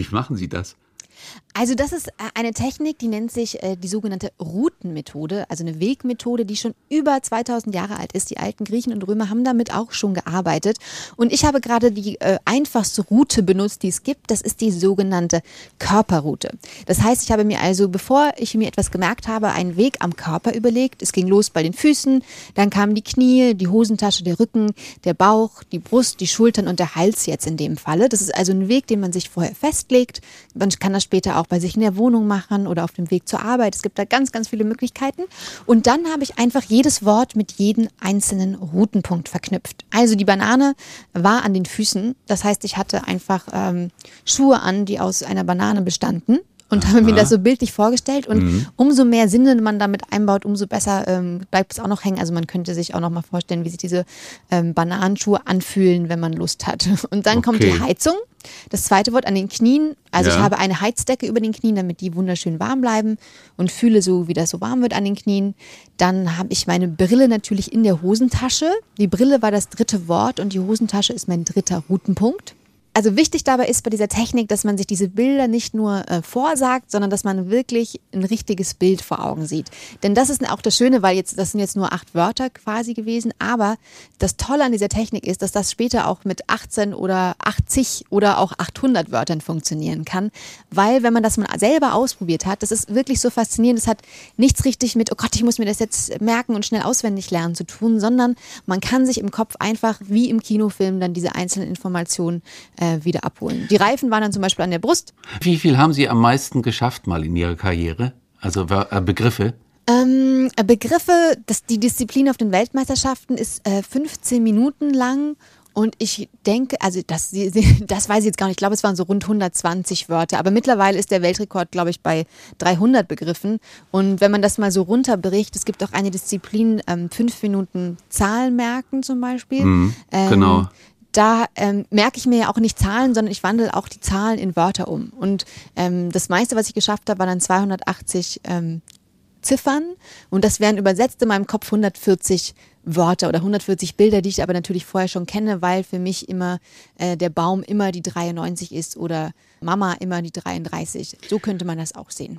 Wie machen Sie das? Also das ist äh, eine Technik, die nennt sich äh, die sogenannte Routenmethode, also eine Wegmethode, die schon über 2000 Jahre alt ist. Die alten Griechen und Römer haben damit auch schon gearbeitet. Und ich habe gerade die äh, einfachste Route benutzt, die es gibt. Das ist die sogenannte Körperroute. Das heißt, ich habe mir also, bevor ich mir etwas gemerkt habe, einen Weg am Körper überlegt. Es ging los bei den Füßen, dann kamen die Knie, die Hosentasche, der Rücken, der Bauch, die Brust, die Schultern und der Hals jetzt in dem Falle. Das ist also ein Weg, den man sich vorher festlegt. Man kann das später auch bei sich in der Wohnung machen oder auf dem Weg zur Arbeit. Es gibt da ganz, ganz viele Möglichkeiten. Und dann habe ich einfach jedes Wort mit jedem einzelnen Routenpunkt verknüpft. Also die Banane war an den Füßen. Das heißt, ich hatte einfach ähm, Schuhe an, die aus einer Banane bestanden und habe mir das so bildlich vorgestellt. Und mhm. umso mehr Sinne man damit einbaut, umso besser ähm, bleibt es auch noch hängen. Also man könnte sich auch noch mal vorstellen, wie sich diese ähm, Bananenschuhe anfühlen, wenn man Lust hat. Und dann okay. kommt die Heizung. Das zweite Wort an den Knien. Also ja. ich habe eine Heizdecke über den Knien, damit die wunderschön warm bleiben und fühle so, wie das so warm wird an den Knien. Dann habe ich meine Brille natürlich in der Hosentasche. Die Brille war das dritte Wort und die Hosentasche ist mein dritter Routenpunkt also wichtig dabei ist bei dieser Technik, dass man sich diese Bilder nicht nur äh, vorsagt, sondern dass man wirklich ein richtiges Bild vor Augen sieht. Denn das ist auch das Schöne, weil jetzt, das sind jetzt nur acht Wörter quasi gewesen, aber das Tolle an dieser Technik ist, dass das später auch mit 18 oder 80 oder auch 800 Wörtern funktionieren kann, weil wenn man das mal selber ausprobiert hat, das ist wirklich so faszinierend, es hat nichts richtig mit, oh Gott, ich muss mir das jetzt merken und schnell auswendig lernen zu tun, sondern man kann sich im Kopf einfach wie im Kinofilm dann diese einzelnen Informationen äh, wieder abholen. Die Reifen waren dann zum Beispiel an der Brust. Wie viel haben Sie am meisten geschafft mal in Ihrer Karriere? Also äh, Begriffe? Ähm, äh, Begriffe, das, die Disziplin auf den Weltmeisterschaften ist äh, 15 Minuten lang und ich denke, also das, das weiß ich jetzt gar nicht, ich glaube, es waren so rund 120 Wörter. Aber mittlerweile ist der Weltrekord, glaube ich, bei 300 Begriffen. Und wenn man das mal so runterbricht, es gibt auch eine Disziplin, ähm, fünf Minuten Zahlen merken zum Beispiel. Mhm, ähm, genau da ähm, merke ich mir ja auch nicht Zahlen, sondern ich wandle auch die Zahlen in Wörter um. Und ähm, das meiste, was ich geschafft habe, waren dann 280 ähm, Ziffern und das wären übersetzt in meinem Kopf 140 Wörter oder 140 Bilder, die ich aber natürlich vorher schon kenne, weil für mich immer äh, der Baum immer die 93 ist oder Mama immer die 33. So könnte man das auch sehen.